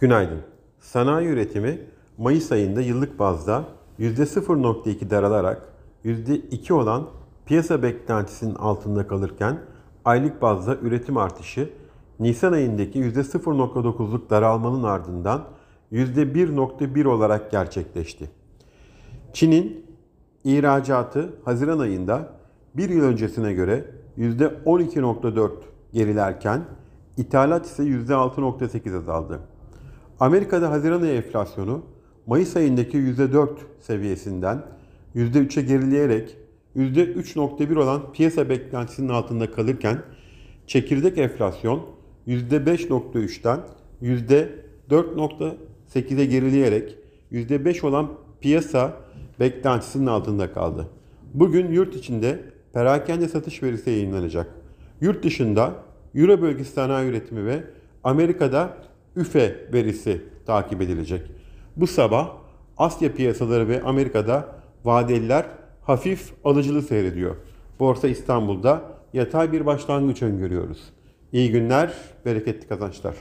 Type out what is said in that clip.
Günaydın. Sanayi üretimi Mayıs ayında yıllık bazda %0.2 daralarak %2 olan piyasa beklentisinin altında kalırken aylık bazda üretim artışı Nisan ayındaki %0.9'luk daralmanın ardından %1.1 olarak gerçekleşti. Çin'in ihracatı Haziran ayında bir yıl öncesine göre %12.4 gerilerken ithalat ise %6.8 azaldı. Amerika'da Haziran ayı enflasyonu Mayıs ayındaki %4 seviyesinden %3'e gerileyerek %3.1 olan piyasa beklentisinin altında kalırken çekirdek enflasyon %5.3'ten %4.8'e gerileyerek %5 olan piyasa beklentisinin altında kaldı. Bugün yurt içinde perakende satış verisi yayınlanacak. Yurt dışında Euro bölgesi sanayi üretimi ve Amerika'da üfe verisi takip edilecek. Bu sabah Asya piyasaları ve Amerika'da vadeliler hafif alıcılı seyrediyor. Borsa İstanbul'da yatay bir başlangıç öngörüyoruz. İyi günler, bereketli kazançlar.